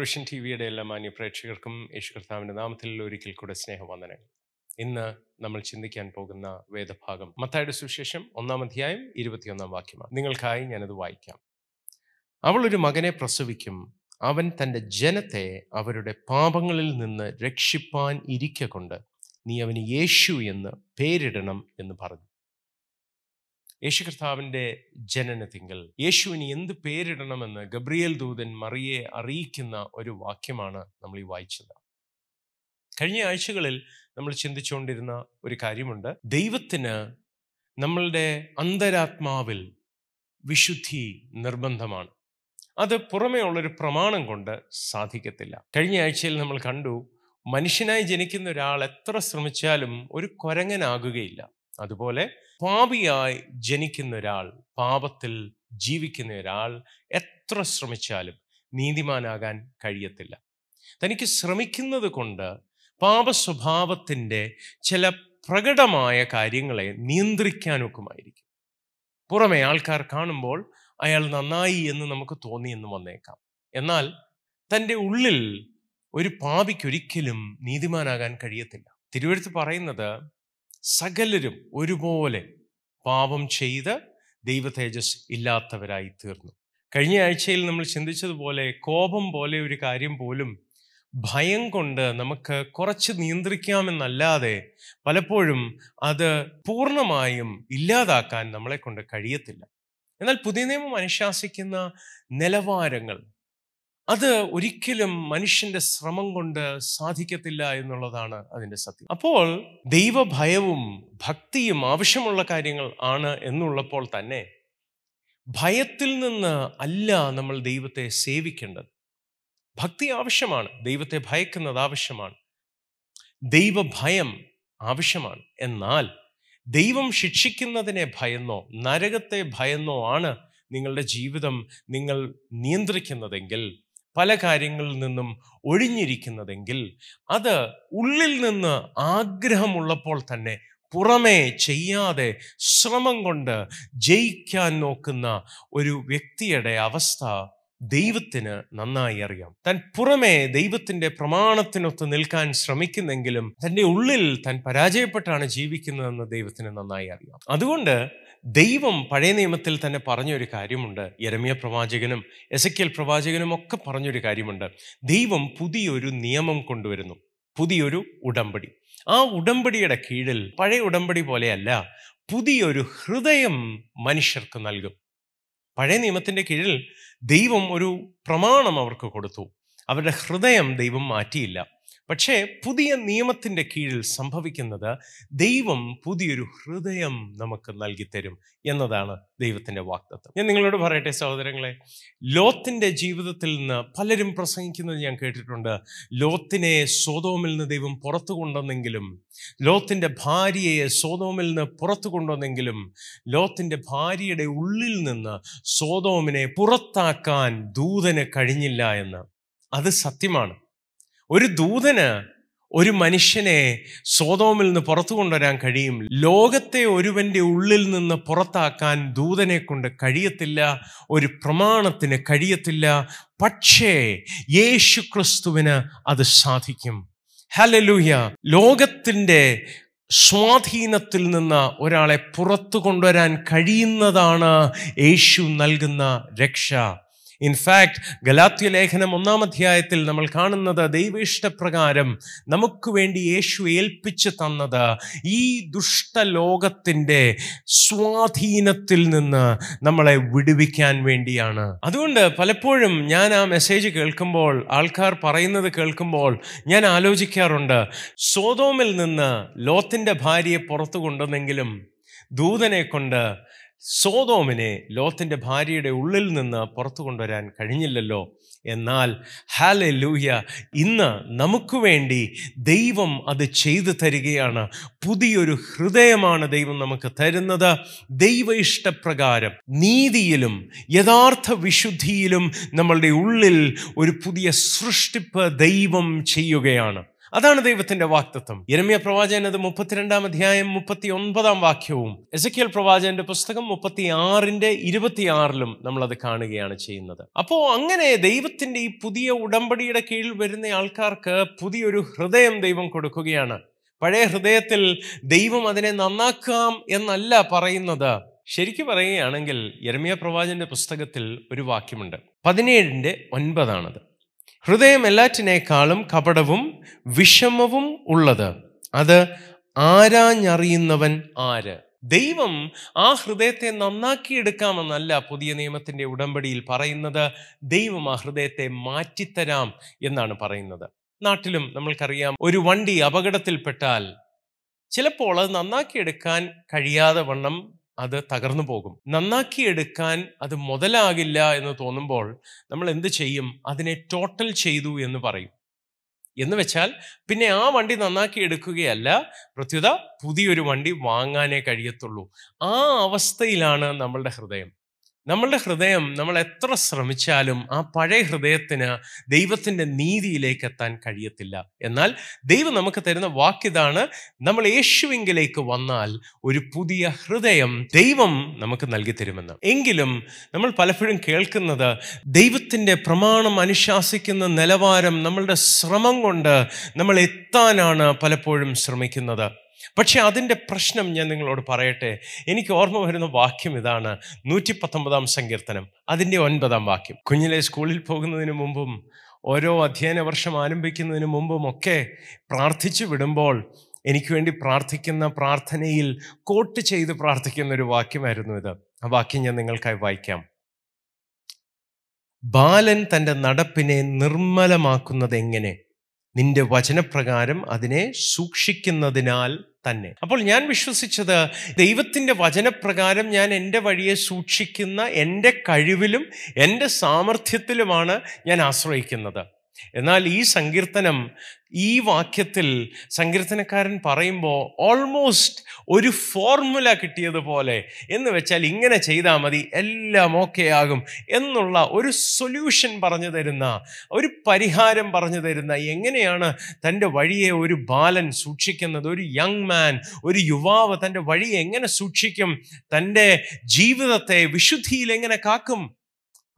Salvation T വിയുടെ എല്ലാ മാന്യ പ്രേക്ഷകർക്കും യേശു കർത്താവിന്റെ നാമത്തിൽ ഒരിക്കൽ കൂടെ സ്നേഹവന്ദനങ്ങൾ. ഇന്ന് നമ്മൾ ചിന്തിക്കാൻ പോകുന്ന വേദഭാഗം മത്തായുടെ സുവിശേഷം ഒന്നാം അധ്യായം ഇരുപത്തിയൊന്നാം വാക്യമാണ്. നിങ്ങൾക്കായി ഞാനത് വായിക്കാം. അവൾ ഒരു മകനെ പ്രസവിക്കും. അവൻ തന്റെ ജനത്തെ അവരുടെ പാപങ്ങളിൽ നിന്ന് രക്ഷിപ്പാൻ ഇരിക്കൊണ്ട് നീ അവന് യേശു എന്ന് പേരിടണം എന്ന് പറഞ്ഞു. യേശു കർത്താവിന്റെ ജനനത്തിങ്കൽ യേശുവിന് എന്ത് പേരിടണമെന്ന് ഗബ്രിയേൽ ദൂതൻ മറിയെ അറിയിക്കുന്ന ഒരു വാക്യമാണ് നമ്മൾ ഈ വായിച്ചത്. കഴിഞ്ഞ ആഴ്ചകളിൽ നമ്മൾ ചിന്തിച്ചുകൊണ്ടിരുന്ന ഒരു കാര്യമുണ്ട്. ദൈവത്തിന് നമ്മളുടെ അന്തരാത്മാവിൽ വിശുദ്ധി നിർബന്ധമാണ്. അത് പുറമേ ഉള്ളൊരു പ്രമാണം കൊണ്ട് സാധിക്കത്തില്ല. കഴിഞ്ഞ ആഴ്ചയിൽ നമ്മൾ കണ്ടു മനുഷ്യനായി ജനിക്കുന്ന ഒരാൾ എത്ര ശ്രമിച്ചാലും ഒരു കൊരങ്ങനാകുകയില്ല. അതുപോലെ പാപിയായി ജനിക്കുന്ന ഒരാൾ പാപത്തിൽ ജീവിക്കുന്ന ഒരാൾ എത്ര ശ്രമിച്ചാലും നീതിമാനാകാൻ കഴിയത്തില്ല. തനിക്ക് ശ്രമിക്കുന്നത് കൊണ്ട് പാപ സ്വഭാവത്തിന്റെ ചില പ്രകടമായ കാര്യങ്ങളെ നിയന്ത്രിക്കാനൊക്കുമായിരിക്കും. പുറമെ ആൾക്കാർ കാണുമ്പോൾ അയാൾ നന്നായി എന്ന് നമുക്ക് തോന്നിയെന്ന് വന്നേക്കാം. എന്നാൽ തന്റെ ഉള്ളിൽ ഒരു പാപിക്കൊരിക്കലും നീതിമാനാകാൻ കഴിയത്തില്ല. തിരുവഴുത്ത് പറയുന്നത് സകലരും ഒരുപോലെ പാപം ചെയ്ത് ദൈവ തേജസ് ഇല്ലാത്തവരായി തീർന്നു കഴിഞ്ഞ ആഴ്ചയിൽ നമ്മൾ ചിന്തിച്ചതുപോലെ കോപം പോലെ ഒരു കാര്യം പോലും ഭയം കൊണ്ട് നമുക്ക് കുറച്ച് നിയന്ത്രിക്കാമെന്നല്ലാതെ പലപ്പോഴും അത് പൂർണമായും ഇല്ലാതാക്കാൻ നമ്മളെ കൊണ്ട് കഴിയത്തില്ല. എന്നാൽ പുതിയ നിയമം അനുശാസിക്കുന്ന നിലവാരങ്ങൾ അത് ഒരിക്കലും മനുഷ്യന്റെ ശ്രമം കൊണ്ട് സാധിക്കത്തില്ല എന്നുള്ളതാണ് അതിന്റെ സത്യം. അപ്പോൾ ദൈവഭയവും ഭക്തിയും ആവശ്യമുള്ള കാര്യങ്ങൾ ആണ് എന്നുള്ളപ്പോൾ തന്നെ ഭയത്തിൽ നിന്ന് അല്ല നമ്മൾ ദൈവത്തെ സേവിക്കേണ്ടത്. ഭക്തി ആവശ്യമാണ് ദൈവത്തെ ഭയക്കുന്നത് ആവശ്യമാണ് ദൈവഭയം ആവശ്യമാണ്. എന്നാൽ ദൈവം ശിക്ഷിക്കുന്നതിനെ ഭയന്നോ നരകത്തെ ഭയന്നോ ആണ് നിങ്ങളുടെ ജീവിതം നിങ്ങൾ നിയന്ത്രിക്കുന്നതെങ്കിൽ പല കാര്യങ്ങളിൽ നിന്നും ഒഴിഞ്ഞിരിക്കുന്നതെങ്കിൽ അത് ഉള്ളിൽ നിന്ന് ആഗ്രഹമുള്ളപ്പോൾ തന്നെ പുറമേ ചെയ്യാതെ ശ്രമം കൊണ്ട് ജയിക്കാൻ നോക്കുന്ന ഒരു വ്യക്തിയുടെ അവസ്ഥ ദൈവത്തിന് നന്നായി അറിയാം. തൻ പുറമേ ദൈവത്തിന്റെ പ്രമാണത്തിനൊത്ത് നിൽക്കാൻ ശ്രമിക്കുന്നെങ്കിലും തന്റെ ഉള്ളിൽ താൻ പരാജയപ്പെട്ടാണ് ജീവിക്കുന്നതെന്ന് ദൈവത്തിന് നന്നായി അറിയാം. അതുകൊണ്ട് ദൈവം പഴയ നിയമത്തിൽ തന്നെ പറഞ്ഞൊരു കാര്യമുണ്ട്. യരമിയ പ്രവാചകനും എസക്കിയൽ പ്രവാചകനും ഒക്കെ പറഞ്ഞൊരു കാര്യമുണ്ട്. ദൈവം പുതിയൊരു നിയമം കൊണ്ടുവരുന്നു. പുതിയൊരു ഉടമ്പടി. ആ ഉടമ്പടിയുടെ കീഴിൽ പഴയ ഉടമ്പടി പോലെയല്ല പുതിയൊരു ഹൃദയം മനുഷ്യർക്ക് നൽകും. പഴയ നിയമത്തിന്റെ കീഴിൽ ദൈവം ഒരു പ്രമാണം അവർക്ക് കൊടുത്തു. അവരുടെ ഹൃദയം ദൈവം മാറ്റിയില്ല. പക്ഷേ പുതിയ നിയമത്തിന്റെ കീഴിൽ സംഭവിക്കുന്നത് ദൈവം പുതിയൊരു ഹൃദയം നമുക്ക് നൽകിത്തരും എന്നതാണ് ദൈവത്തിന്റെ വാക്തത്വം ഞാൻ നിങ്ങളോട് പറയട്ടെ സഹോദരങ്ങളെ ലോത്തിന്റെ ജീവിതത്തിൽ നിന്ന് പലരും പ്രസംഗിക്കുന്നത് ഞാൻ കേട്ടിട്ടുണ്ട്. ലോത്തിനെ സോതോമിൽ നിന്ന് ദൈവം പുറത്തു കൊണ്ടുവന്നെങ്കിലും ലോത്തിന്റെ ഭാര്യയെ സോതോമിൽ നിന്ന് പുറത്തു കൊണ്ടുവന്നെങ്കിലും ലോത്തിന്റെ ഭാര്യയുടെ ഉള്ളിൽ നിന്ന് സോതോമിനെ പുറത്താക്കാൻ ദൂതന് കഴിഞ്ഞില്ല എന്ന്. അത് സത്യമാണ്. ഒരു ദൂതന് ഒരു മനുഷ്യനെ സ്വതോമിൽ നിന്ന് പുറത്തു കൊണ്ടുവരാൻ കഴിയും. ലോകത്തെ ഒരുവന്റെ ഉള്ളിൽ നിന്ന് പുറത്താക്കാൻ ദൂതനെ കൊണ്ട് കഴിയത്തില്ല ഒരു പ്രമാണത്തിന് കഴിയത്തില്ല. പക്ഷേ യേശു ക്രിസ്തുവിന് അത് സാധിക്കും. ഹലലൂഹ്യ ലോകത്തിന്റെ സ്വാധീനത്തിൽ നിന്ന് ഒരാളെ പുറത്തു കൊണ്ടുവരാൻ കഴിയുന്നതാണ് യേശു നൽകുന്ന രക്ഷ. ഇൻഫാക്ട് ഗലാത്യ ലേഖനം ഒന്നാം അധ്യായത്തിൽ നമ്മൾ കാണുന്നത് ദൈവേഷ്ടപ്രകാരം നമുക്ക് വേണ്ടി യേശു ഏൽപ്പിച്ചു തന്നത് ഈ ദുഷ്ടലോകത്തിന്റെ സ്വാധീനത്തിൽ നിന്ന് നമ്മളെ വിടുവിക്കാൻ വേണ്ടിയാണ്. അതുകൊണ്ട് പലപ്പോഴും ഞാൻ ആ മെസ്സേജ് കേൾക്കുമ്പോൾ ആൾക്കാർ പറയുന്നത് കേൾക്കുമ്പോൾ ഞാൻ ആലോചിക്കാറുണ്ട് സോതോമിൽ നിന്ന് ലോത്തിന്റെ ഭാര്യയെ പുറത്തു കൊണ്ടുവന്നെങ്കിലും ദൂതനെ കൊണ്ട് സോതോമിനെ ലോത്തിന്റെ ഭാര്യയുടെ ഉള്ളിൽ നിന്ന് പുറത്തു കൊണ്ടുവരാൻ കഴിഞ്ഞില്ലല്ലോ. എന്നാൽ ഹാലെ ലൂഹ്യ ഇന്ന് നമുക്ക് വേണ്ടി ദൈവം അത് ചെയ്തു തരികയാണ്. പുതിയൊരു ഹൃദയമാണ് ദൈവം നമുക്ക് തരുന്നത്. ദൈവ ഇഷ്ടപ്രകാരം നീതിയിലും യഥാർത്ഥ വിശുദ്ധിയിലും നമ്മളുടെ ഉള്ളിൽ ഒരു പുതിയ സൃഷ്ടിപ്പ് ദൈവം ചെയ്യുകയാണ്. അതാണ് ദൈവത്തിന്റെ വാക്തത്വം. ഇരമ്യ പ്രവാചകനത് മുപ്പത്തിരണ്ടാം അധ്യായം മുപ്പത്തി ഒൻപതാം വാക്യവും എസക്കിയൽ പ്രവാചകന്റെ പുസ്തകം മുപ്പത്തി ആറിന്റെ ഇരുപത്തിയാറിലും അത് കാണുകയാണ് ചെയ്യുന്നത്. അപ്പോ അങ്ങനെ ദൈവത്തിന്റെ ഈ പുതിയ ഉടമ്പടിയുടെ കീഴിൽ വരുന്ന ആൾക്കാർക്ക് പുതിയൊരു ഹൃദയം ദൈവം കൊടുക്കുകയാണ്. പഴയ ഹൃദയത്തിൽ ദൈവം അതിനെ നന്നാക്കാം എന്നല്ല പറയുന്നത്. ശരിക്കും പറയുകയാണെങ്കിൽ യരമ്യ പ്രവാചന്റെ പുസ്തകത്തിൽ ഒരു വാക്യമുണ്ട്. പതിനേഴിന്റെ ഒൻപതാണത്. ഹൃദയം എല്ലാറ്റിനേക്കാളും കപടവും വിഷമവും ഉള്ളത്. അത് ആരാഞ്ഞറിയുന്നവൻ ആര്? ദൈവം ആ ഹൃദയത്തെ നന്നാക്കിയെടുക്കാമെന്നല്ല പുതിയ നിയമത്തിന്റെ ഉടമ്പടിയിൽ പറയുന്നത്. ദൈവം ആ ഹൃദയത്തെ മാറ്റിത്തരാം എന്നാണ് പറയുന്നത്. നാട്ടിലും നമ്മൾക്കറിയാം ഒരു വണ്ടി അപകടത്തിൽപ്പെട്ടാൽ ചിലപ്പോൾ അത് നന്നാക്കിയെടുക്കാൻ കഴിയാതെ വണ്ണം അത് തകർന്നു പോകും. നന്നാക്കിയെടുക്കാൻ അത് മുതലാകില്ല എന്ന് തോന്നുമ്പോൾ നമ്മൾ എന്ത് ചെയ്യും? അതിനെ ടോട്ടൽ ചെയ്തു എന്ന് പറയും. എന്ന് വെച്ചാൽ പിന്നെ ആ വണ്ടി നന്നാക്കി എടുക്കുകയല്ല പ്രത്യുത പുതിയൊരു വണ്ടി വാങ്ങാനേ കഴിയത്തുള്ളൂ. ആ അവസ്ഥയിലാണ് നമ്മളുടെ ഹൃദയം. നമ്മളുടെ ഹൃദയം നമ്മൾ എത്ര ശ്രമിച്ചാലും ആ പഴയ ഹൃദയത്തിന് ദൈവത്തിന്റെ നീതിയിലേക്ക് എത്താൻ കഴിയത്തില്ല. എന്നാൽ ദൈവം നമുക്ക് തരുന്ന വാക്കിതാണ് നമ്മൾ യേശുവിങ്കിലേക്ക് വന്നാൽ ഒരു പുതിയ ഹൃദയം ദൈവം നമുക്ക് നൽകി തരുമെന്ന്. എങ്കിലും നമ്മൾ പലപ്പോഴും കേൾക്കുന്നത് ദൈവത്തിന്റെ പ്രമാണം അനുശാസിക്കുന്ന നിലവാരം നമ്മളുടെ ശ്രമം കൊണ്ട് നമ്മൾ എത്താനാണ് പലപ്പോഴും ശ്രമിക്കുന്നത്. പക്ഷെ അതിന്റെ പ്രശ്നം ഞാൻ നിങ്ങളോട് പറയട്ടെ. എനിക്ക് ഓർമ്മ വരുന്ന വാക്യം ഇതാണ്. നൂറ്റി പത്തൊമ്പതാം സങ്കീർത്തനം. അതിന്റെ ഒൻപതാം വാക്യം. കുഞ്ഞിലെ സ്കൂളിൽ പോകുന്നതിന് മുമ്പും ഓരോ അധ്യയന വർഷം ആരംഭിക്കുന്നതിന് മുമ്പും ഒക്കെ പ്രാർത്ഥിച്ചു വിടുമ്പോൾ എനിക്ക് വേണ്ടി പ്രാർത്ഥിക്കുന്ന പ്രാർത്ഥനയിൽ കോട്ട് ചെയ്ത് പ്രാർത്ഥിക്കുന്ന ഒരു വാക്യമായിരുന്നു ഇത്. ആ വാക്യം ഞാൻ നിങ്ങൾക്കായി വായിക്കാം. ബാലൻ തന്റെ നടപ്പിനെ നിർമ്മലമാക്കുന്നത് എങ്ങനെ നിന്റെ വചനപ്രകാരം അതിനെ സൂക്ഷിക്കുന്നതിനാൽ തന്നെ. അപ്പോൾ ഞാൻ വിശ്വസിച്ചത് ദൈവത്തിന്റെ വചനപ്രകാരം ഞാൻ എന്റെ വഴിയെ സൂക്ഷിക്കുന്ന എന്റെ കഴിവിലും എന്റെ സാമർഥ്യത്തിലുമാണ് ഞാൻ ആശ്രയിക്കുന്നത്. എന്നാൽ ഈ സങ്കീർത്തനം ഈ വാക്യത്തിൽ സങ്കീർത്തനക്കാരൻ പറയുമ്പോൾ ഓൾമോസ്റ്റ് ഒരു ഫോർമുല കിട്ടിയതുപോലെ എന്ന് വെച്ചാൽ ഇങ്ങനെ ചെയ്താൽ മതി എല്ലാം ഓക്കെ ആകും എന്നുള്ള ഒരു സൊല്യൂഷൻ പറഞ്ഞു തരുന്ന ഒരു പരിഹാരം പറഞ്ഞു തരുന്ന എങ്ങനെയാണ് തന്റെ വഴിയെ ഒരു ബാലൻ സൂക്ഷിക്കുന്നത് ഒരു യങ് മാൻ ഒരു യുവാവ് തന്റെ വഴിയെ എങ്ങനെ സൂക്ഷിക്കും തന്റെ ജീവിതത്തെ വിശുദ്ധിയിൽ എങ്ങനെ കാക്കും?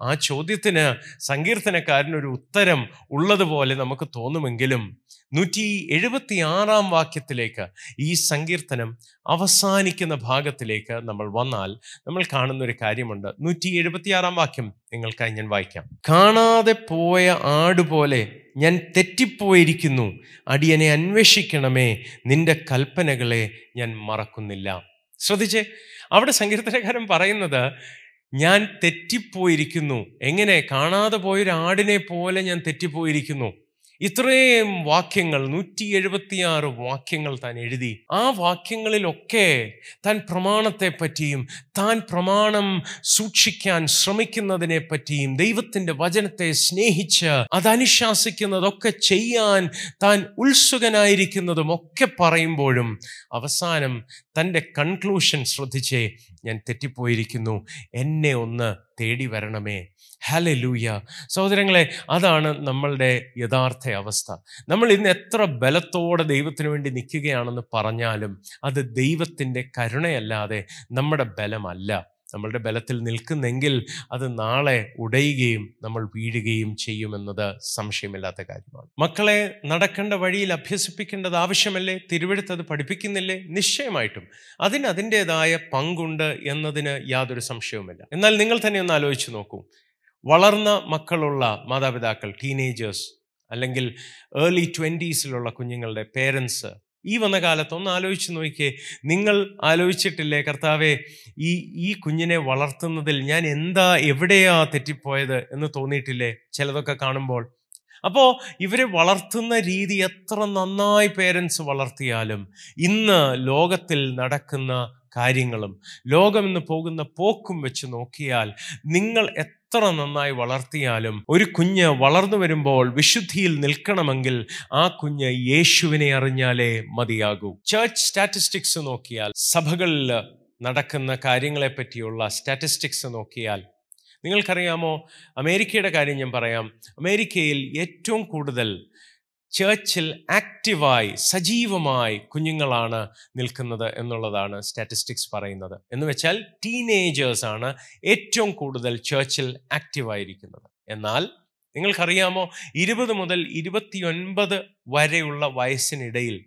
ആ ചോദ്യത്തിന് സങ്കീർത്തനക്കാരനൊരു ഉത്തരം ഉള്ളതുപോലെ നമുക്ക് തോന്നുമെങ്കിലും നൂറ്റി എഴുപത്തി ആറാം വാക്യത്തിലേക്ക് ഈ സങ്കീർത്തനം അവസാനിക്കുന്ന ഭാഗത്തിലേക്ക് നമ്മൾ വന്നാൽ നമ്മൾ കാണുന്ന ഒരു കാര്യമുണ്ട്. നൂറ്റി എഴുപത്തി ആറാം വാക്യം നിങ്ങൾക്കായി ഞാൻ വായിക്കാം. കാണാതെ പോയ ആടുപോലെ ഞാൻ തെറ്റിപ്പോയിരിക്കുന്നു. അടിയനെ അന്വേഷിക്കണമേ. നിന്റെ കൽപ്പനകളെ ഞാൻ മറക്കുന്നില്ല. ശ്രദ്ധിച്ചേ. അവിടെ സങ്കീർത്തനകാരൻ പറയുന്നത് ഞാൻ തെറ്റിപ്പോയിരിക്കുന്നു. എങ്ങനെ? കാണാതെ പോയൊരു ആടിനെ പോലെ ഞാൻ തെറ്റിപ്പോയിരിക്കുന്നു. ഇത്രയും വാക്യങ്ങൾ നൂറ്റി എഴുപത്തിയാറ് വാക്യങ്ങൾ താൻ എഴുതി. ആ വാക്യങ്ങളിലൊക്കെ താൻ പ്രമാണത്തെ പറ്റിയും താൻ പ്രമാണം സൂക്ഷിക്കാൻ ശ്രമിക്കുന്നതിനെ പറ്റിയും ദൈവത്തിന്റെ വചനത്തെ സ്നേഹിച്ച് അതനുശാസിക്കുന്നതൊക്കെ ചെയ്യാൻ താൻ ഉത്സുകനായിരിക്കുന്നതും ഒക്കെ പറയുമ്പോഴും അവസാനം തന്റെ കൺക്ലൂഷൻ ശ്രദ്ധിച്ചേ ഞാൻ തെറ്റിപ്പോയിരിക്കുന്നു. എന്നെ ഒന്ന് തേടി വരണമേ. ഹലെ ലൂയ സഹോദരങ്ങളെ അതാണ് നമ്മളുടെ യഥാർത്ഥ അവസ്ഥ. നമ്മൾ ഇന്ന് എത്ര ബലത്തോടെ ദൈവത്തിന് വേണ്ടി നിൽക്കുകയാണെന്ന് പറഞ്ഞാലും അത് ദൈവത്തിന്റെ കരുണയല്ലാതെ നമ്മുടെ ബലമല്ല. നമ്മളുടെ ബലത്തിൽ നിൽക്കുന്നെങ്കിൽ അത് നാളെ ഉടയുകയും നമ്മൾ വീഴുകയും ചെയ്യുമെന്നത് സംശയമില്ലാത്ത കാര്യമാണ്. മക്കളെ നടക്കേണ്ട വഴിയിൽ അഭ്യസിപ്പിക്കേണ്ടത് ആവശ്യമല്ലേ? തിരുവഴുത്തത് പഠിപ്പിക്കുന്നില്ലേ? നിശ്ചയമായിട്ടും. അതിന് അതിന്റെതായ പങ്കുണ്ട് എന്നതിന് യാതൊരു സംശയവുമില്ല. എന്നാൽ നിങ്ങൾ തന്നെ ഒന്ന് ആലോചിച്ച് നോക്കൂ. വളർന്ന മക്കളുള്ള മാതാപിതാക്കൾ ടീനേജേഴ്സ് അല്ലെങ്കിൽ ഏർലി ട്വന്റീസിലുള്ള കുഞ്ഞുങ്ങളുടെ പേരൻസ് ഈ വന്ന കാലത്ത് ഒന്ന് ആലോചിച്ച് നോക്കിയേ. നിങ്ങൾ ആലോചിച്ചിട്ടില്ലേ കർത്താവെ ഈ ഈ കുഞ്ഞിനെ വളർത്തുന്നതിൽ ഞാൻ എന്താ എവിടെയാ തെറ്റിപ്പോയത് എന്ന് തോന്നിയിട്ടില്ലേ ചിലതൊക്കെ കാണുമ്പോൾ. അപ്പോൾ ഇവരെ വളർത്തുന്ന രീതി എത്ര നന്നായി പേരൻസ് വളർത്തിയാലും ഇന്ന് ലോകത്തിൽ നടക്കുന്ന കാര്യങ്ങളും ലോകം ഇന്ന് പോകുന്ന പോക്കും വെച്ച് നോക്കിയാൽ നിങ്ങൾ എത്ര നന്നായി വളർത്തിയാലും ഒരു കുഞ്ഞ് വളർന്നു വരുമ്പോൾ വിശുദ്ധിയിൽ നിൽക്കണമെങ്കിൽ ആ കുഞ്ഞ് യേശുവിനെ അറിഞ്ഞാലേ മതിയാകൂ. ചർച്ച് സ്റ്റാറ്റിസ്റ്റിക്സ് നോക്കിയാൽ സഭകളിൽ നടക്കുന്ന കാര്യങ്ങളെ പറ്റിയുള്ള സ്റ്റാറ്റിസ്റ്റിക്സ് നോക്കിയാൽ നിങ്ങൾക്കറിയാമോ? അമേരിക്കയുടെ കാര്യം ഞാൻ പറയാം. അമേരിക്കയിൽ ഏറ്റവും കൂടുതൽ ചേർച്ചിൽ ആക്റ്റീവായി സജീവമായി കുഞ്ഞുങ്ങളാണ് നിൽക്കുന്നത് എന്നുള്ളതാണ് സ്റ്റാറ്റിസ്റ്റിക്സ് പറയുന്നത്. എന്ന് വെച്ചാൽ ടീനേജേഴ്സാണ് ഏറ്റവും കൂടുതൽ ചേർച്ചിൽ ആക്റ്റീവായിരിക്കുന്നത്. എന്നാൽ നിങ്ങൾക്കറിയാമോ ഇരുപത് മുതൽ ഇരുപത്തിയൊൻപത് വരെയുള്ള വയസ്സിനിടയിൽ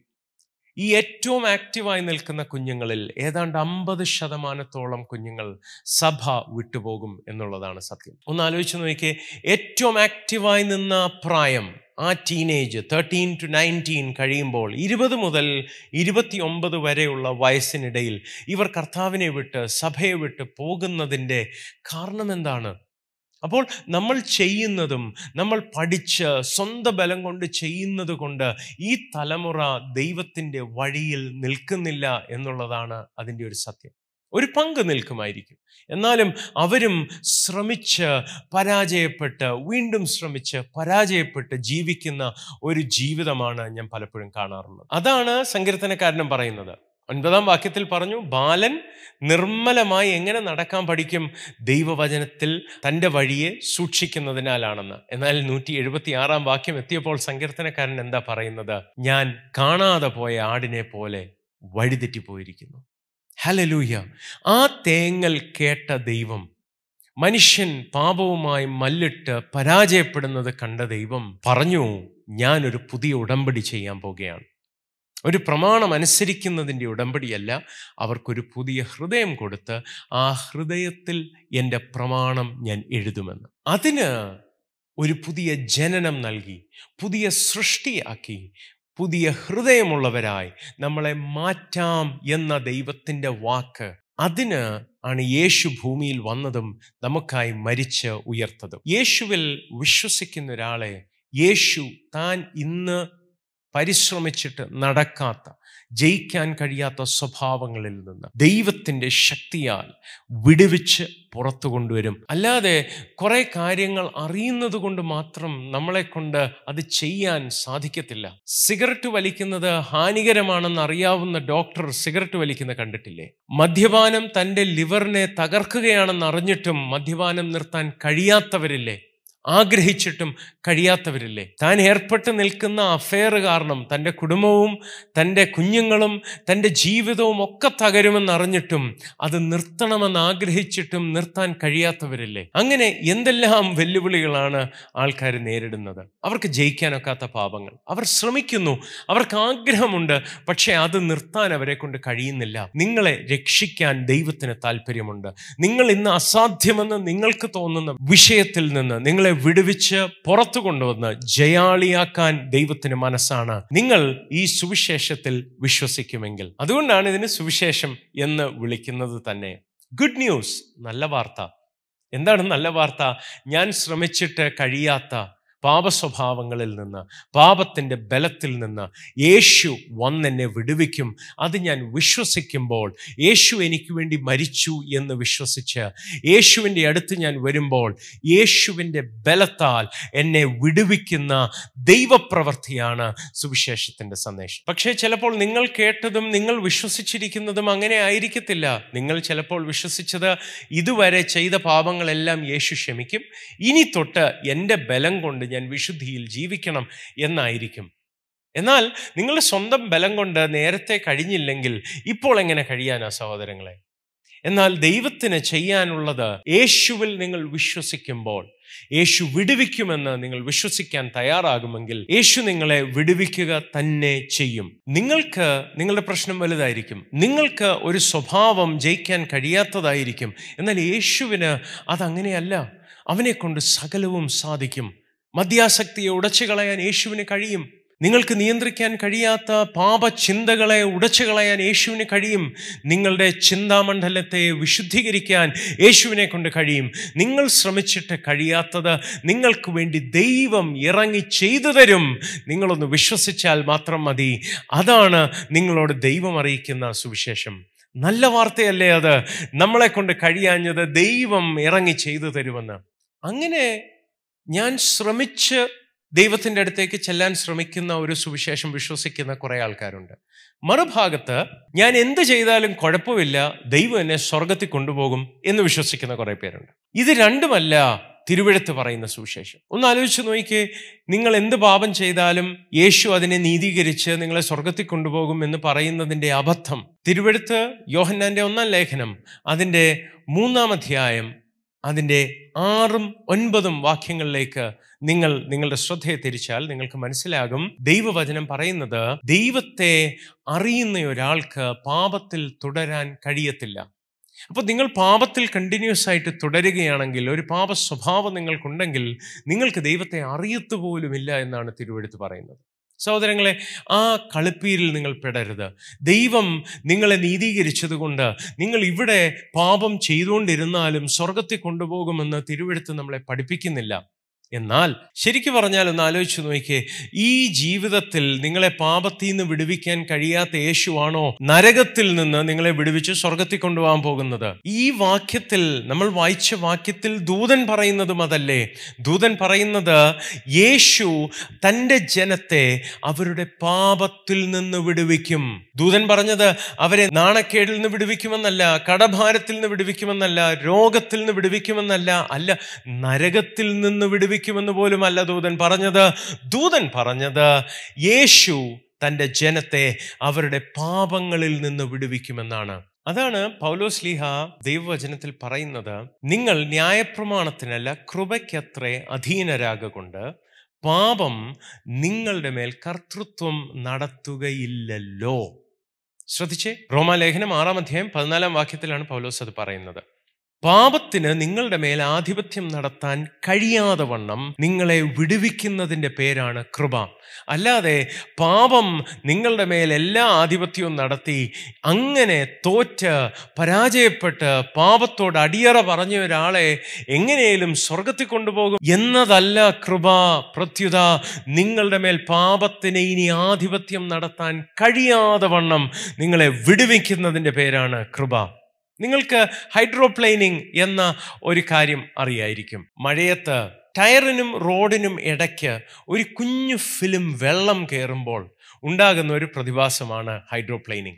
ഈ ഏറ്റവും ആക്റ്റീവായി നിൽക്കുന്ന കുഞ്ഞുങ്ങളിൽ ഏതാണ്ട് അമ്പത് ശതമാനത്തോളം കുഞ്ഞുങ്ങൾ സഭ വിട്ടുപോകും എന്നുള്ളതാണ് സത്യം. ഒന്ന് ആലോചിച്ച് നോക്കിയേ ഏറ്റവും ആക്റ്റീവായി നിന്ന പ്രായം ആ ടീനേജ് തേർട്ടീൻ ടു നയന്റീൻ കഴിയുമ്പോൾ ഇരുപത് മുതൽ ഇരുപത്തി ഒമ്പത് വരെയുള്ള വയസ്സിനിടയിൽ ഇവർ കർത്താവിനെ വിട്ട് സഭയെ വിട്ട് പോകുന്നതിന്റെ കാരണം എന്താണ് അപ്പോൾ നമ്മൾ ചെയ്യുന്നതും നമ്മൾ പഠിച്ച് സ്വന്തം ബലം കൊണ്ട് ചെയ്യുന്നത് കൊണ്ട് ഈ തലമുറ ദൈവത്തിന്റെ വഴിയിൽ നിൽക്കുന്നില്ല എന്നുള്ളതാണ് അതിന്റെ ഒരു സത്യം. ഒരു പങ്ക് നിൽക്കുമായിരിക്കും. എന്നാലും അവരും ശ്രമിച്ച് പരാജയപ്പെട്ട് വീണ്ടും ശ്രമിച്ച് പരാജയപ്പെട്ട് ജീവിക്കുന്ന ഒരു ജീവിതമാണ് ഞാൻ പലപ്പോഴും കാണാറുള്ളത്. അതാണ് സങ്കീർത്തനക്കാരനും പറയുന്നത്. ഒൻപതാം വാക്യത്തിൽ പറഞ്ഞു ബാലൻ നിർമ്മലമായി എങ്ങനെ നടക്കാൻ പഠിക്കും? ദൈവവചനത്തിൽ തന്റെ വഴിയെ സൂക്ഷിക്കുന്നതിനാലാണെന്ന്. എന്നാൽ നൂറ്റി എഴുപത്തി ആറാം വാക്യം എത്തിയപ്പോൾ സങ്കീർത്തനക്കാരൻ എന്താ പറയുന്നത്? ഞാൻ കാണാതെ പോയ ആടിനെ പോലെ വഴിതെറ്റിപ്പോയിരിക്കുന്നു ഹലലൂയ ആ തേങ്ങൽ കേട്ട ദൈവം മനുഷ്യൻ പാപവുമായി മല്ലിട്ട് പരാജയപ്പെടുന്നത് കണ്ട ദൈവം പറഞ്ഞു ഞാനൊരു പുതിയ ഉടമ്പടി ചെയ്യാൻ പോകുകയാണ് ഒരു പ്രമാണം അനുസരിക്കുന്നതിന്റെ ഉടമ്പടിയല്ല അവർക്കൊരു പുതിയ ഹൃദയം കൊടുത്ത് ആ ഹൃദയത്തിൽ എന്റെ പ്രമാണം ഞാൻ എഴുതുമെന്ന്. അതിന് ഒരു പുതിയ ജനനം നൽകി പുതിയ സൃഷ്ടിയാക്കി പുതിയ ഹൃദയമുള്ളവരായി നമ്മളെ മാറ്റാം എന്ന ദൈവത്തിന്റെ വാക്ക് അതിന് ആണ് യേശു ഭൂമിയിൽ വന്നതും നമുക്കായി മരിച്ച് ഉയർത്തതും. യേശുവിൽ വിശ്വസിക്കുന്ന ഒരാളെ യേശു താൻ ഇന്ന് പരിശ്രമിച്ചിട്ട് നടക്കാത്ത ജയിക്കാൻ കഴിയാത്ത സ്വഭാവങ്ങളിൽ നിന്ന് ദൈവത്തിന്റെ ശക്തിയാൽ വിടുവിച്ച് പുറത്തു കൊണ്ടുവരും. അല്ലാതെ കുറെ കാര്യങ്ങൾ അറിയുന്നത് കൊണ്ട് മാത്രം നമ്മളെ കൊണ്ട് അത് ചെയ്യാൻ സാധിക്കത്തില്ല. സിഗരറ്റ് വലിക്കുന്നത് ഹാനികരമാണെന്ന് അറിയാവുന്ന ഡോക്ടർ സിഗരറ്റ് വലിക്കുന്ന കണ്ടിട്ടില്ലേ? മദ്യപാനം തന്റെ ലിവറിനെ തകർക്കുകയാണെന്ന് അറിഞ്ഞിട്ടും മദ്യപാനം നിർത്താൻ കഴിയാത്തവരില്ലേ? ആഗ്രഹിച്ചിട്ടും കഴിയാത്തവരില്ലേ? താൻ ഏർപ്പെട്ട് നിൽക്കുന്ന അഫെയർ കാരണം തന്റെ കുടുംബവും തന്റെ കുഞ്ഞുങ്ങളും തന്റെ ജീവിതവും ഒക്കെ തകരുമെന്നറിഞ്ഞിട്ടും അത് നിർത്തണമെന്ന് ആഗ്രഹിച്ചിട്ടും നിർത്താൻ കഴിയാത്തവരില്ലേ? അങ്ങനെ എന്തെല്ലാം വെല്ലുവിളികളാണ് ആൾക്കാർ നേരിടുന്നത്? അവർക്ക് ജയിക്കാനൊക്കാത്ത പാപങ്ങൾ. അവർ ശ്രമിക്കുന്നു. അവർക്ക് ആഗ്രഹമുണ്ട്. പക്ഷേ അത് നിർത്താൻ അവരെ കൊണ്ട് കഴിയുന്നില്ല. നിങ്ങളെ രക്ഷിക്കാൻ ദൈവത്തിന് താല്പര്യമുണ്ട് നിങ്ങൾ ഇന്ന് അസാധ്യമെന്ന് നിങ്ങൾക്ക് തോന്നുന്ന വിഷയത്തിൽ നിന്ന് നിങ്ങളെ വിടുവിച്ച് പുറത്തു കൊണ്ടുവന്ന് ജയാളിയാക്കാൻ ദൈവത്തിന് മനസ്സാണ്. നിങ്ങൾ ഈ സുവിശേഷത്തിൽ വിശ്വസിക്കുമെങ്കിൽ. അതുകൊണ്ടാണ് ഇതിന് സുവിശേഷം എന്ന് വിളിക്കുന്നത് തന്നെ. ഗുഡ് ന്യൂസ് നല്ല വാർത്ത. എന്താണ് നല്ല വാർത്ത? ഞാൻ ശ്രമിച്ചിട്ട് കഴിയാത്ത പാപസ്വഭാവങ്ങളിൽ നിന്ന് പാപത്തിന്റെ ബലത്തിൽ നിന്ന് യേശു വന്നെന്നെ വിടുവിക്കും. അത് ഞാൻ വിശ്വസിക്കുമ്പോൾ യേശു എനിക്ക് വേണ്ടി മരിച്ചു എന്ന് വിശ്വസിച്ച് യേശുവിന്റെ അടുത്ത് ഞാൻ വരുമ്പോൾ യേശുവിന്റെ ബലത്താൽ എന്നെ വിടുവിക്കുന്ന ദൈവപ്രവൃത്തിയാണ് സുവിശേഷത്തിന്റെ സന്ദേശം. പക്ഷേ ചിലപ്പോൾ നിങ്ങൾ കേട്ടതും നിങ്ങൾ വിശ്വസിച്ചിരിക്കുന്നതും അങ്ങനെ ആയിരിക്കത്തില്ല. നിങ്ങൾ ചിലപ്പോൾ വിശ്വസിച്ചത് ഇതുവരെ ചെയ്ത പാപങ്ങളെല്ലാം യേശു ക്ഷമിക്കും. ഇനി തൊട്ട് എന്റെ ബലം കൊണ്ട് ഞാൻ വിശുദ്ധിയിൽ ജീവിക്കണം എന്നായിരിക്കും. എന്നാൽ നിങ്ങളുടെ സ്വന്തം ബലം കൊണ്ട് നേരത്തെ കഴിഞ്ഞില്ലെങ്കിൽ ഇപ്പോൾ എങ്ങനെ കഴിയാനാ സഹോദരങ്ങളെ? എന്നാൽ ദൈവത്തിന് ചെയ്യാനുള്ളത് യേശുവിൽ നിങ്ങൾ വിശ്വസിക്കുമ്പോൾ യേശു വിടുവിക്കുമെന്ന് നിങ്ങൾ വിശ്വസിക്കാൻ തയ്യാറാകുമെങ്കിൽ യേശു നിങ്ങളെ വിടുവിക്കുക തന്നെ ചെയ്യും. നിങ്ങൾക്ക് നിങ്ങളുടെ പ്രശ്നം വലുതായിരിക്കും. നിങ്ങൾക്ക് ഒരു സ്വഭാവം ജയിക്കാൻ കഴിയാത്തതായിരിക്കും. എന്നാൽ യേശുവിന് അതങ്ങനെയല്ല. അവനെ കൊണ്ട് സകലവും സാധിക്കും. മദ്യാസക്തിയെ ഉടച്ചു കളയാൻ യേശുവിന് കഴിയും. നിങ്ങൾക്ക് നിയന്ത്രിക്കാൻ കഴിയാത്ത പാപചിന്തകളെ ഉടച്ചു കളയാൻ യേശുവിന് കഴിയും. നിങ്ങളുടെ ചിന്താമണ്ഡലത്തെ വിശുദ്ധീകരിക്കാൻ യേശുവിനെ കൊണ്ട് കഴിയും. നിങ്ങൾ ശ്രമിച്ചിട്ട് കഴിയാത്തത് നിങ്ങൾക്ക് വേണ്ടി ദൈവം ഇറങ്ങി ചെയ്തു തരും. നിങ്ങളൊന്ന് വിശ്വസിച്ചാൽ മാത്രം മതി. അതാണ് നിങ്ങളോട് ദൈവം അറിയിക്കുന്ന സുവിശേഷം. നല്ല വാർത്തയല്ലേ അത്? നമ്മളെ കൊണ്ട് കഴിയാഞ്ഞത് ദൈവം ഇറങ്ങി ചെയ്തു തരുമെന്ന്. അങ്ങനെ ഞാൻ ശ്രമിച്ച് ദൈവത്തിന്റെ അടുത്തേക്ക് ചെല്ലാൻ ശ്രമിക്കുന്ന ഒരു സുവിശേഷം വിശ്വസിക്കുന്ന കുറേ ആൾക്കാരുണ്ട്. മറുഭാഗത്ത് ഞാൻ എന്ത് ചെയ്താലും കുഴപ്പമില്ല ദൈവം എന്നെ സ്വർഗത്തിൽ കൊണ്ടുപോകും എന്ന് വിശ്വസിക്കുന്ന കുറേ പേരുണ്ട്. ഇത് രണ്ടുമല്ല തിരുവഴുത്ത് പറയുന്ന സുവിശേഷം. ഒന്ന് ആലോചിച്ച് നോക്കിക്കേ നിങ്ങൾ എന്ത് പാപം ചെയ്താലും യേശു അതിനെ നീതീകരിച്ച് നിങ്ങളെ സ്വർഗത്തിൽ കൊണ്ടുപോകും എന്ന് പറയുന്നതിന്റെ അബദ്ധം തിരുവഴുത്ത് യോഹന്നാന്റെ ഒന്നാം ലേഖനം അതിന്റെ മൂന്നാം അധ്യായം അതിന്റെ ആറും ഒൻപതും വാക്യങ്ങളിലേക്ക് നിങ്ങൾ നിങ്ങളുടെ ശ്രദ്ധയെ തിരിച്ചാൽ നിങ്ങൾക്ക് മനസ്സിലാകും. ദൈവവചനം പറയുന്നത് ദൈവത്തെ അറിയുന്ന ഒരാൾക്ക് പാപത്തിൽ തുടരാൻ കഴിയത്തില്ല. അപ്പോൾ നിങ്ങൾ പാപത്തിൽ കണ്ടിന്യൂസ് ആയിട്ട് തുടരുകയാണെങ്കിൽ ഒരു പാപ സ്വഭാവം നിങ്ങൾക്കുണ്ടെങ്കിൽ നിങ്ങൾക്ക് ദൈവത്തെ അറിയത്തു പോലുമില്ല എന്നാണ് തിരുവെടുത്ത് പറയുന്നത്. സഹോദരങ്ങളെ ആ കളിപ്പീരിൽ നിങ്ങൾ പെടരുത്. ദൈവം നിങ്ങളെ നീതീകരിച്ചതുകൊണ്ട് നിങ്ങൾ ഇവിടെ പാപം ചെയ്തുകൊണ്ടിരുന്നാലും സ്വർഗത്തിൽ കൊണ്ടുപോകുമെന്ന് തിരുവെടുത്ത് നമ്മളെ പഠിപ്പിക്കുന്നില്ല. എന്നാൽ ശരിക്കു പറഞ്ഞാൽ ഒന്ന് ആലോചിച്ച് നോക്കിയേ ഈ ജീവിതത്തിൽ നിങ്ങളെ പാപത്തിൽ നിന്ന് വിടുവിക്കാൻ കഴിയാത്ത യേശുവാണോ നരകത്തിൽ നിന്ന് നിങ്ങളെ വിടുവിച്ച് സ്വർഗത്തിൽ കൊണ്ടുപോകാൻ പോകുന്നത്? ഈ വാക്യത്തിൽ നമ്മൾ വായിച്ച വാക്യത്തിൽ ദൂതൻ പറയുന്നതും അതല്ലേ. ദൂതൻ പറയുന്നത് യേശു തന്റെ ജനത്തെ അവരുടെ പാപത്തിൽ നിന്ന് വിടുവിക്കും. ദൂതൻ പറഞ്ഞത് അവരെ നാണക്കേടിൽ നിന്ന് വിടുവിക്കുമെന്നല്ല കടഭാരത്തിൽ നിന്ന് വിടുവിക്കുമെന്നല്ല രോഗത്തിൽ നിന്ന് വിടുവിക്കുമെന്നല്ല അല്ല നരകത്തിൽ നിന്ന് വിടുവിക്കുമെന്ന് പോലും അല്ല ദൂതൻ പറഞ്ഞത്. ദൂതൻ പറഞ്ഞത് യേശു തന്റെ ജനത്തെ അവരുടെ പാപങ്ങളിൽ നിന്ന് വിടുവിക്കുമെന്നാണ്. അതാണ് പൗലോസ് ലീഹ ദൈവവചനത്തിൽ പറയുന്നത്. നിങ്ങൾ ന്യായപ്രമാണത്തിനല്ല കൃപയ്ക്കത്രേ അധീനരാകൊണ്ട് പാപം നിങ്ങളുടെ മേൽ കർത്തൃത്വം നടത്തുകയില്ലല്ലോ. ശ്രദ്ധിച്ചേ. റോമാലേഖനം ആറാം അധ്യായം പതിനാലാം വാക്യത്തിലാണ് പൗലോസ് അത് പറയുന്നത്. പാപത്തിന് നിങ്ങളുടെ മേൽ ആധിപത്യം നടത്താൻ കഴിയാതെ വണ്ണം നിങ്ങളെ വിടുവിക്കുന്നതിന്റെ പേരാണ് കൃപ. അല്ലാതെ പാപം നിങ്ങളുടെ മേൽ എല്ലാ ആധിപത്യവും നടത്തി അങ്ങനെ തോറ്റ് പരാജയപ്പെട്ട് പാപത്തോട് അടിയറ പറഞ്ഞ ഒരാളെ എങ്ങനെയും സ്വർഗത്തിൽ കൊണ്ടുപോകും എന്നതല്ല കൃപ. പ്രത്യുത നിങ്ങളുടെ മേൽ പാപത്തിന് ഇനി ആധിപത്യം നടത്താൻ കഴിയാതെ വണ്ണം നിങ്ങളെ വിടുവിക്കുന്നതിന്റെ പേരാണ് കൃപ. നിങ്ങൾക്ക് ഹൈഡ്രോപ്ലെയിനിങ് എന്ന ഒരു കാര്യം അറിയായിരിക്കും. മഴയത്ത് ടയറിനും റോഡിനും ഇടയ്ക്ക് ഒരു കുഞ്ഞു ഫിലിം വെള്ളം കയറുമ്പോൾ ഉണ്ടാകുന്ന ഒരു പ്രതിഭാസമാണ് ഹൈഡ്രോപ്ലെയിനിങ്.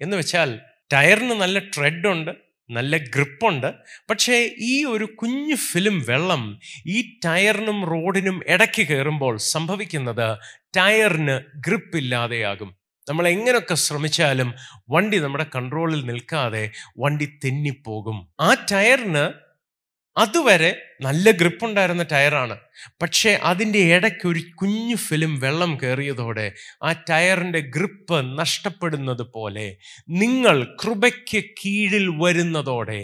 എന്ന് വെച്ചാൽ ടയറിന് നല്ല ട്രെഡുണ്ട് നല്ല ഗ്രിപ്പുണ്ട് പക്ഷേ ഈ ഒരു കുഞ്ഞു ഫിലിം വെള്ളം ഈ ടയറിനും റോഡിനും ഇടയ്ക്ക് കയറുമ്പോൾ സംഭവിക്കുന്നത് ടയറിന് ഗ്രിപ്പില്ലാതെയാകും നമ്മൾ എങ്ങനെയൊക്കെ ശ്രമിച്ചാലും വണ്ടി നമ്മുടെ കൺട്രോളിൽ നിൽക്കാതെ വണ്ടി തെന്നിപ്പോകും. ആ ടയറിന് അതുവരെ നല്ല ഗ്രിപ്പ് ഉണ്ടായിരുന്ന ടയറാണ്. പക്ഷേ അതിന്റെ ഇടയ്ക്ക് ഒരു കുഞ്ഞു ഫിലിം വെള്ളം കയറിയതോടെ ആ ടയറിന്റെ ഗ്രിപ്പ് നഷ്ടപ്പെടുന്നത് പോലെ നിങ്ങൾ കൃപയ്ക്ക് കീഴിൽ വരുന്നതോടെ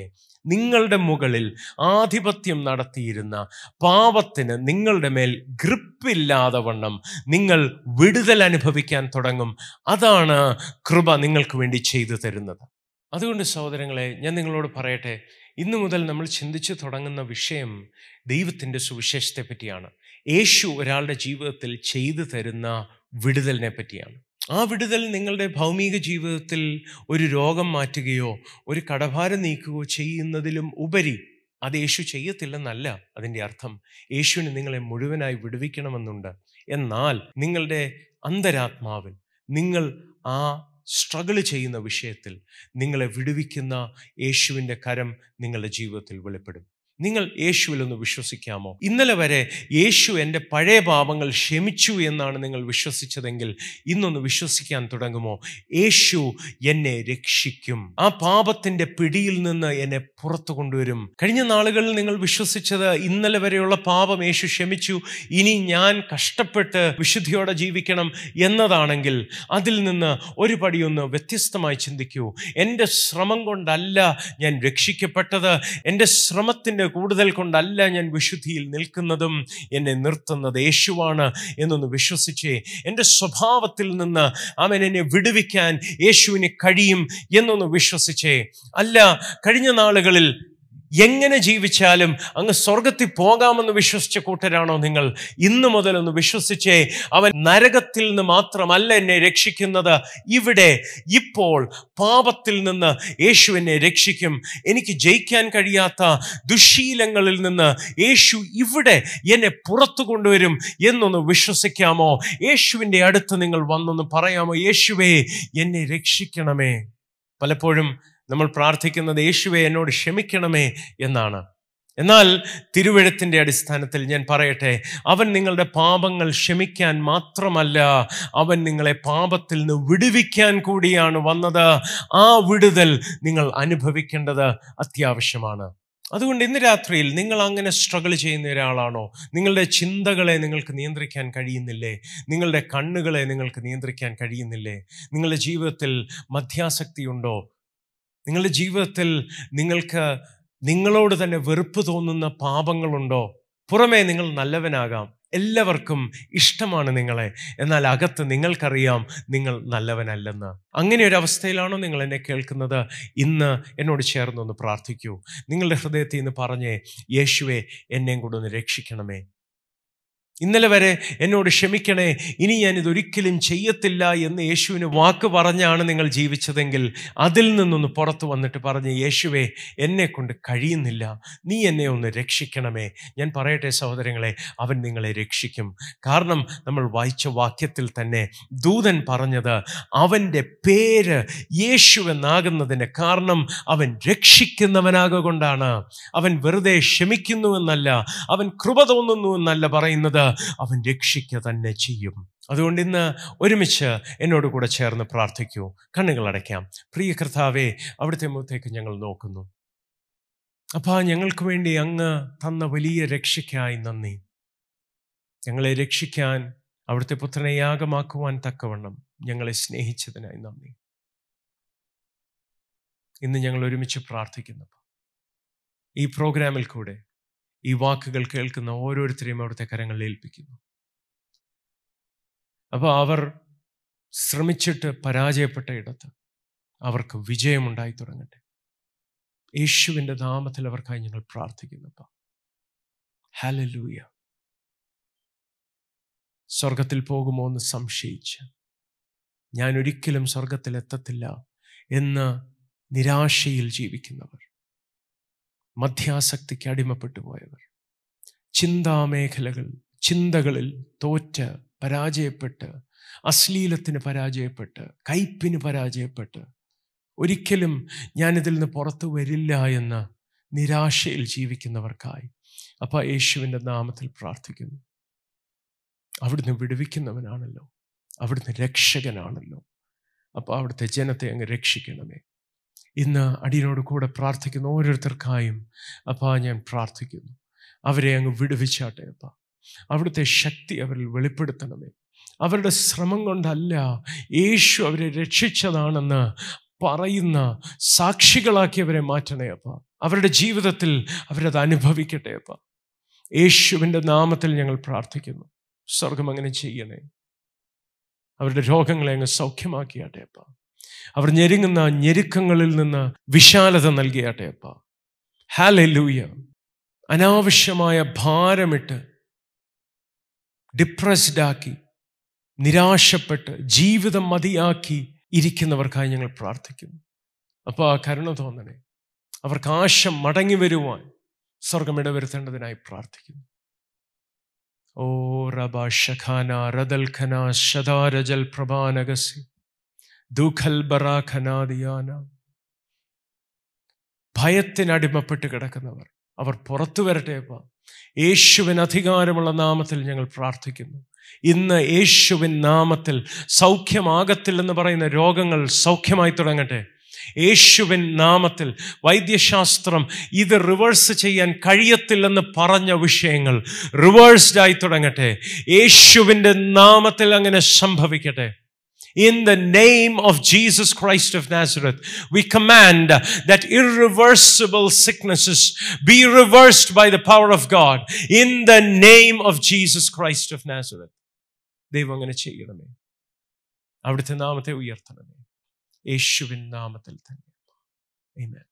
നിങ്ങളുടെ മുകളിൽ ആധിപത്യം നടത്തിയിരുന്ന പാപത്തിന് നിങ്ങളുടെ മേൽ ഗ്രിപ്പില്ലാതെ വണ്ണം നിങ്ങൾ വിടുതൽ അനുഭവിക്കാൻ തുടങ്ങും. അതാണ് കൃപ നിങ്ങൾക്ക് വേണ്ടി ചെയ്തു തരുന്നത്. അതുകൊണ്ട് സഹോദരങ്ങളെ ഞാൻ നിങ്ങളോട് പറയട്ടെ ഇന്നു മുതൽ നമ്മൾ ചിന്തിച്ചു തുടങ്ങുന്ന വിഷയം ദൈവത്തിന്റെ സുവിശേഷത്തെ പറ്റിയാണ് യേശു ഒരാളുടെ ജീവിതത്തിൽ ചെയ്തു തരുന്ന വിടുതലിനെ പറ്റിയാണ് ആ വിടുതൽ നിങ്ങളുടെ ഭൗമിക ജീവിതത്തിൽ ഒരു രോഗം മാറ്റുകയോ ഒരു കടഭാരം നീക്കുകയോ ചെയ്യുന്നതിലും ഉപരി അത് യേശു ചെയ്യത്തില്ലെന്നല്ല അതിന്റെ അർത്ഥം. യേശുവിന് നിങ്ങളെ മുഴുവനായി വിടുവിക്കണമെന്നുണ്ട്. എന്നാൽ നിങ്ങളുടെ അന്തരാത്മാവിൽ നിങ്ങൾ ആ സ്ട്രഗിൾ ചെയ്യുന്ന വിഷയത്തിൽ നിങ്ങളെ വിടുവിക്കുന്ന യേശുവിന്റെ കരം നിങ്ങളുടെ ജീവിതത്തിൽ വെളിപ്പെടും. നിങ്ങൾ യേശുവിലൊന്ന് വിശ്വസിക്കാമോ? ഇന്നലെ വരെ യേശു എന്റെ പഴയ പാപങ്ങൾ ക്ഷമിച്ചു എന്നാണ് നിങ്ങൾ വിശ്വസിച്ചതെങ്കിൽ ഇന്നൊന്ന് വിശ്വസിക്കാൻ തുടങ്ങുമോ? യേശു എന്നെ രക്ഷിക്കും. ആ പാപത്തിന്റെ പിടിയിൽ നിന്ന് എന്നെ പുറത്തു കൊണ്ടുവരും. കഴിഞ്ഞ നാളുകളിൽ നിങ്ങൾ വിശ്വസിച്ചത് ഇന്നലെ വരെയുള്ള പാപം യേശു ക്ഷമിച്ചു ഇനി ഞാൻ കഷ്ടപ്പെട്ട് വിശുദ്ധിയോടെ ജീവിക്കണം എന്നതാണെങ്കിൽ അതിൽ നിന്ന് ഒരു പടിയൊന്ന് വ്യത്യസ്തമായി ചിന്തിക്കൂ. എന്റെ ശ്രമം കൊണ്ടല്ല ഞാൻ രക്ഷിക്കപ്പെട്ടത്. എന്റെ ശ്രമത്തിന്റെ കൂടുതൽ കൊണ്ടല്ല ഞാൻ വിശുദ്ധിയിൽ നിൽക്കുന്നതും എന്നെ നിർത്തുന്നത് യേശുവാണ് എന്നൊന്ന് വിശ്വസിച്ചേ. എന്റെ സ്വഭാവത്തിൽ നിന്ന് അവൻ എന്നെ വിടുവിക്കാൻ യേശുവിന് കഴിയും എന്നൊന്ന് വിശ്വസിച്ചേ. അല്ല കഴിഞ്ഞ നാളുകളിൽ എങ്ങനെ ജീവിച്ചാലും അങ്ങ് സ്വർഗത്തിൽ പോകാമെന്ന് വിശ്വസിച്ച കൂട്ടരാണോ നിങ്ങൾ? ഇന്നു മുതൽ ഒന്ന് വിശ്വസിച്ചേ അവൻ നരകത്തിൽ നിന്ന് മാത്രമല്ല എന്നെ രക്ഷിക്കുന്നത്. ഇവിടെ ഇപ്പോൾ പാപത്തിൽ നിന്ന് യേശു എന്നെ രക്ഷിക്കും. എനിക്ക് ജയിക്കാൻ കഴിയാത്ത ദുശീലങ്ങളിൽ നിന്ന് യേശു ഇവിടെ എന്നെ പുറത്തു കൊണ്ടുവരും എന്നൊന്ന് വിശ്വസിക്കാമോ? യേശുവിന്റെ അടുത്ത് നിങ്ങൾ വന്നൊന്ന് പറയാമോ? യേശുവേ എന്നെ രക്ഷിക്കണമേ. പലപ്പോഴും നമ്മൾ പ്രാർത്ഥിക്കുന്നത് യേശുവെ എന്നോട് ക്ഷമിക്കണമേ എന്നാണ്. എന്നാൽ തിരുവഴുത്തിന്റെ അടിസ്ഥാനത്തിൽ ഞാൻ പറയട്ടെ അവൻ നിങ്ങളുടെ പാപങ്ങൾ ക്ഷമിക്കാൻ മാത്രമല്ല അവൻ നിങ്ങളെ പാപത്തിൽ നിന്ന് വിടുവിക്കാൻ കൂടിയാണ് വന്നത്. ആ വിടുതൽ നിങ്ങൾ അനുഭവിക്കേണ്ടത് അത്യാവശ്യമാണ്. അതുകൊണ്ട് ഇന്ന് രാത്രിയിൽ നിങ്ങൾ അങ്ങനെ സ്ട്രഗിൾ ചെയ്യുന്ന ഒരാളാണോ? നിങ്ങളുടെ ചിന്തകളെ നിങ്ങൾക്ക് നിയന്ത്രിക്കാൻ കഴിയുന്നില്ലേ? നിങ്ങളുടെ കണ്ണുകളെ നിങ്ങൾക്ക് നിയന്ത്രിക്കാൻ കഴിയുന്നില്ലേ? നിങ്ങളുടെ ജീവിതത്തിൽ മധ്യാസക്തിയുണ്ടോ? നിങ്ങളുടെ ജീവിതത്തിൽ നിങ്ങൾക്ക് നിങ്ങളോട് തന്നെ വെറുപ്പ് തോന്നുന്ന പാപങ്ങളുണ്ടോ? പുറമേ നിങ്ങൾ നല്ലവനാകാം. എല്ലാവർക്കും ഇഷ്ടമാണ് നിങ്ങളെ. എന്നാൽ അകത്ത് നിങ്ങൾക്കറിയാം നിങ്ങൾ നല്ലവനല്ലെന്ന്. അങ്ങനെ ഒരു അവസ്ഥയിലാണോ നിങ്ങൾ എന്നെ കേൾക്കുന്നത്? ഇന്ന് എന്നോട് ചേർന്നൊന്ന് പ്രാർത്ഥിക്കൂ. നിങ്ങളുടെ ഹൃദയത്തിൽ നിന്ന് പറഞ്ഞേ യേശുവെ എന്നെയും കൂടെ ഒന്ന് രക്ഷിക്കണമേ. ഇന്നലെ വരെ എന്നോട് ക്ഷമിക്കണേ ഇനി ഞാൻ ഇതൊരിക്കലും ചെയ്യത്തില്ല എന്ന് യേശുവിന് വാക്ക് പറഞ്ഞാണ് നിങ്ങൾ ജീവിച്ചതെങ്കിൽ അതിൽ നിന്നൊന്ന് പുറത്തു വന്നിട്ട് പറഞ്ഞ് യേശുവേ എന്നെ കൊണ്ട് കഴിയുന്നില്ല. നീ എന്നെ ഒന്ന് രക്ഷിക്കണമേ. ഞാൻ പറയട്ടെ സഹോദരങ്ങളെ അവൻ നിങ്ങളെ രക്ഷിക്കും. കാരണം നമ്മൾ വായിച്ച വാക്യത്തിൽ തന്നെ ദൂതൻ പറഞ്ഞത് അവന്റെ പേര് യേശു എന്നാകുന്നതിന് കാരണം അവൻ രക്ഷിക്കുന്നവനാകൊണ്ടാണ് അവൻ വെറുതെ ക്ഷമിക്കുന്നുവെന്നല്ല അവൻ കൃപ തോന്നുന്നുവെന്നല്ല പറയുന്നത്. അവൻ രക്ഷിക്കുക തന്നെ ചെയ്യും. അതുകൊണ്ട് ഇന്ന് ഒരുമിച്ച് എന്നോട് കൂടെ ചേർന്ന് പ്രാർത്ഥിക്കൂ. കണ്ണുകൾ അടയ്ക്കാം. പ്രിയ കർത്താവെ അവിടുത്തെ മുഖത്തേക്ക് ഞങ്ങൾ നോക്കുന്നു. അപ്പാ ഞങ്ങൾക്ക് വേണ്ടി അങ്ങ് തന്ന വലിയ രക്ഷയ്ക്കായി നന്ദി. ഞങ്ങളെ രക്ഷിക്കാൻ അവിടുത്തെ പുത്രനെ യാഗമാക്കുവാൻ തക്കവണ്ണം ഞങ്ങളെ സ്നേഹിച്ചതിനായി നന്ദി. ഇന്ന് ഞങ്ങൾ ഒരുമിച്ച് പ്രാർത്ഥിക്കുന്നു ഈ പ്രോഗ്രാമിൽ കൂടെ ഈ വാക്കുകൾ കേൾക്കുന്ന ഓരോരുത്തരെയും അവിടുത്തെ കരങ്ങളിൽ ഏൽപ്പിക്കുന്നു. അപ്പോൾ അവർ ശ്രമിച്ചിട്ട് പരാജയപ്പെട്ട ഇടത്ത് അവർക്ക് വിജയമുണ്ടായി തുടങ്ങട്ടെ. യേശുവിന്റെ നാമത്തിൽ അവർക്കായി ഞങ്ങൾ പ്രാർത്ഥിക്കുന്നപ്പ ഹലലൂയ സ്വർഗത്തിൽ പോകുമോ എന്ന് സംശയിച്ച് ഞാൻ ഒരിക്കലും സ്വർഗത്തിൽ എത്തത്തില്ല എന്ന് നിരാശയിൽ ജീവിക്കുന്നവർ. മധ്യാസക്തിക്ക് അടിമപ്പെട്ടു പോയവർ. ചിന്താമേഖലകൾ ചിന്തകളിൽ തോറ്റ് പരാജയപ്പെട്ട് അശ്ലീലത്തിന് പരാജയപ്പെട്ട് കയ്പിന് പരാജയപ്പെട്ട് ഒരിക്കലും ഞാനിതിൽ നിന്ന് പുറത്തു വരില്ല എന്ന നിരാശയിൽ ജീവിക്കുന്നവർക്കായി അപ്പ യേശുവിന്റെ നാമത്തിൽ പ്രാർത്ഥിക്കുന്നു. അവിടുന്ന് വിടുവിക്കുന്നവനാണല്ലോ. അവിടുന്ന് രക്ഷകനാണല്ലോ. അപ്പോൾ അവിടുത്തെ ജനത്തെ അങ്ങ് രക്ഷിക്കണമേ. ഇന്ന് അടിയനോട് കൂടെ പ്രാർത്ഥിക്കുന്ന ഓരോരുത്തർക്കായും അപ്പാ ഞാൻ പ്രാർത്ഥിക്കുന്നു. അവരെ അങ്ങ് വിടുവിച്ചാട്ടെ അപ്പ. അവിടുത്തെ ശക്തി അവരിൽ വെളിപ്പെടുത്തണമേ. അവരുടെ ശ്രമം കൊണ്ടല്ല യേശു അവരെ രക്ഷിച്ചതാണെന്ന് പറയുന്ന സാക്ഷികളാക്കി അവരെ മാറ്റണേ അപ്പ. അവരുടെ ജീവിതത്തിൽ അവരത് അനുഭവിക്കട്ടെ അപ്പ. യേശുവിന്റെ നാമത്തിൽ ഞങ്ങൾ പ്രാർത്ഥിക്കുന്നു. സ്വർഗം അങ്ങനെ ചെയ്യണേ. അവരുടെ രോഗങ്ങളെ അങ്ങ് സൗഖ്യമാക്കിയാട്ടെ അപ്പ. അവർ ഞെരുങ്ങുന്ന ഞെരുക്കങ്ങളിൽ നിന്ന് വിശാലത നൽകിയാട്ടെ അപ്പ. ഹാലൂയ അനാവശ്യമായ ഭാരമിട്ട് ഡിപ്രസ്ഡ് ആക്കി നിരാശപ്പെട്ട് ജീവിതം മതിയാക്കി ഇരിക്കുന്നവർക്കായി ഞങ്ങൾ പ്രാർത്ഥിക്കുന്നു. അപ്പോൾ ആ കരുണ തോന്നണേ. അവർക്ക് ആശ മടങ്ങി വരുവാൻ സ്വർഗം ഇടവരുത്തേണ്ടതിനായി പ്രാർത്ഥിക്കുന്നു. ഓ റബ ഷഖാന റദൽഖന ശതാരജൽ പ്രഭാനഗസി. ദുഖൽ ബറാഖനാദിയാന ഭയത്തിനടിമപ്പെട്ട് കിടക്കുന്നവർ. അവർ പുറത്തു വരട്ടെ അപ്പ. യേശുവിന് അധികാരമുള്ള നാമത്തിൽ ഞങ്ങൾ പ്രാർത്ഥിക്കുന്നു. ഇന്ന് യേശുവിൻ നാമത്തിൽ സൗഖ്യമാകത്തില്ലെന്ന് പറയുന്ന രോഗങ്ങൾ സൗഖ്യമായി തുടങ്ങട്ടെ. യേശുവിൻ നാമത്തിൽ വൈദ്യശാസ്ത്രം ഇത് റിവേഴ്സ് ചെയ്യാൻ കഴിയത്തില്ലെന്ന് പറഞ്ഞ വിഷയങ്ങൾ റിവേഴ്സ്ഡായി തുടങ്ങട്ടെ. യേശുവിന്റെ നാമത്തിൽ അങ്ങനെ സംഭവിക്കട്ടെ. In the name of Jesus Christ of Nazareth, we command that irreversible sicknesses be reversed by the power of God. In the name of Jesus Christ of Nazareth. ദൈവം അങ്ങനെ ചെയ്യണമേ അവിടുത്തെ നാമത്തെ ഉയർത്തണമേ യേശുവിൻ നാമത്തിൽ തന്നെ Amen.